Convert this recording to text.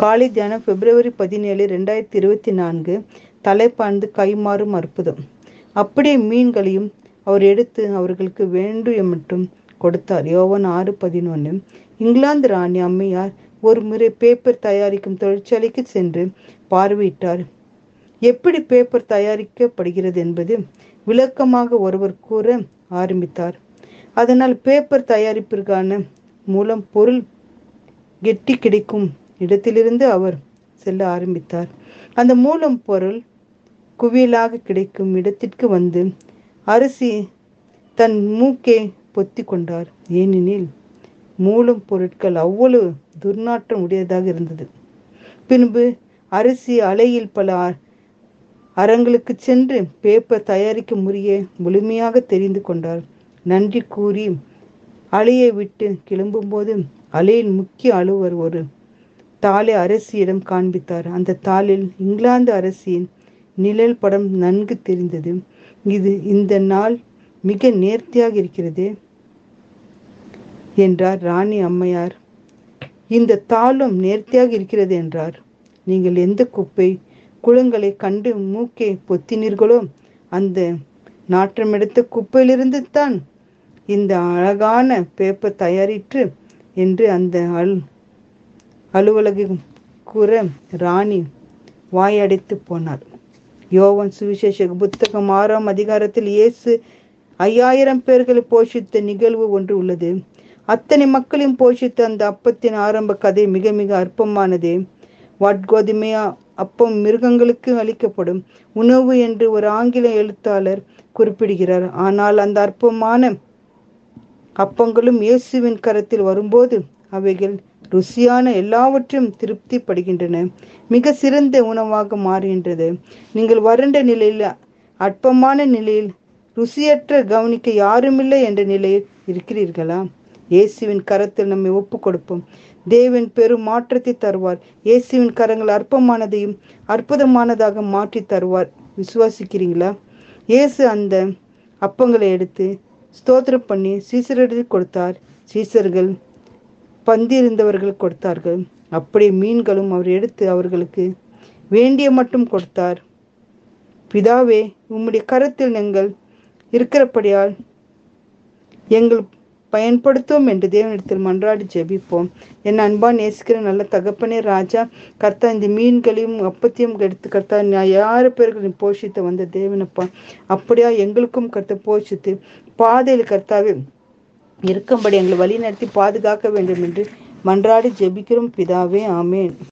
காலை தியானம் பிப்ரவரி பதினேழு ரெண்டாயிரத்தி இருபத்தி நான்கு. தலைப்பாய்ந்து கைமாறும் அற்புதம். அப்படியே மீன்களையும் அவர் எடுத்து அவர்களுக்கு வேண்டும் மட்டும் கொடுத்தார். யோவன் ஆறு பதினொன்று இங்கிலாந்து ராணி அம்மையார் ஒரு முறை பேப்பர் தயாரிக்கும் தொழிற்சாலைக்கு சென்று பார்வையிட்டார். எப்படி பேப்பர் தயாரிக்கப்படுகிறது என்பது விளக்கமாக ஒருவர் கூற ஆரம்பித்தார். அதனால் பேப்பர் தயாரிப்பிற்கான மூலம் பொருள் கெட்டி கிடைக்கும் இடத்திலிருந்து அவர் செல்ல ஆரம்பித்தார். அந்த மூலம் பொருள் குவியலாக கிடைக்கும் இடத்திற்கு வந்து அரிசி தன் மூக்கே பொத்தி கொண்டார். ஏனெனில் மூலம் பொருட்கள் அவ்வளவு துர்நாற்றம் உடையதாக இருந்தது. பின்பு அரிசி அலையில் பல அறங்களுக்கு சென்று பேப்பர் தயாரிக்கும் முறையை முழுமையாக தெரிந்து கொண்டார். நன்றி கூறி அலையை விட்டு கிளம்பும்போது அலையின் முக்கிய அலுவலர் ஒரு தாளை அரசியிடம் காண்பித்தார். அந்த தாளில் இங்கிலாந்து அரசியின் நிழல் படம் நன்கு தெரிந்தது. இது இந்த நாள் மிக நேர்த்தியாக இருக்கிறது என்றார் ராணி அம்மையார். இந்த தாளும் நேர்த்தியாக இருக்கிறது என்றார். நீங்கள் எந்த குப்பை குளங்களை கண்டு மூக்கை பொத்தினீர்களோ அந்த நாற்றமெடுத்த குப்பையிலிருந்து தான் இந்த அழகான பேப்பர் தயாரிற்று என்று அந்த அல் அலுவலகம் கூற ராணி வாயடைத்து போனார் யோவன் சுவிசேஷ புத்தகம் ஆறாம் அதிகாரத்தில் இயேசு ஐயாயிரம் பேர்களை போஷித்த நிகழ்வு ஒன்று உள்ளது. அத்தனை மக்களையும் போஷித்த அந்த அப்பத்தின் ஆரம்ப கதை மிக மிக அற்பமானது. வாட்கோதுமையா அப்பம் மிருகங்களுக்கு அளிக்கப்படும் உணவு என்று ஒரு ஆங்கில எழுத்தாளர் குறிப்பிடுகிறார். ஆனால் அந்த அற்பமான அப்பங்களும் இயேசுவின் கரத்தில் வரும்போது அவைகள் ருசியான எல்லாவற்றையும் திருப்திப்படுகின்றன. மிக சிறந்த உணவாக மாறுகின்றது. நீங்கள் வறண்ட நிலையில் அற்பமான நிலையில் ருசியற்ற கவனிக்க யாருமில்லை என்ற நிலையில் இருக்கிறீர்களா? இயேசுவின் கரத்தில் நம்மை ஒப்பு கொடுப்போம் தேவன் பெரும் மாற்றத்தை தருவார். இயேசுவின் கரங்கள் அற்பமானதையும் அற்புதமானதாக மாற்றி தருவார். விசுவாசிக்கிறீங்களா? இயேசு அந்த அப்பங்களை எடுத்து ஸ்தோத்திரம் பண்ணி சீசரிடத்தில் கொடுத்தார். சீசர்கள் பந்திருந்தவர்கள் கொடுத்தார்கள். அப்படியே மீன்களும் அவர் எடுத்து அவர்களுக்கு வேண்டிய மட்டும் கொடுத்தார். பிதாவே உம்முடைய கருத்தில் நீங்கள் இருக்கிறபடியால் எங்கள் பயன்படுத்தும் என்று தேவனிடத்தில் மன்றாடி ஜெபிப்போம். என் அன்பா நேசிக்கிற நல்ல தகப்பனே ராஜா கர்த்தா இந்த மீன்களையும் அப்பத்தையும் எடுத்து கர்த்தா நான் யாரு பேர்களையும் போஷித்து வந்த தேவனப்பா? அப்படியா எங்களுக்கும் கர்த்த போஷித்து பாதையில் கர்த்தாவே இருக்கும்படி எங்களை வழி நடத்தி பாதுகாக்க வேண்டும் என்று மன்றாடி ஜெபிக்கிறோம் பிதாவே ஆமேன்.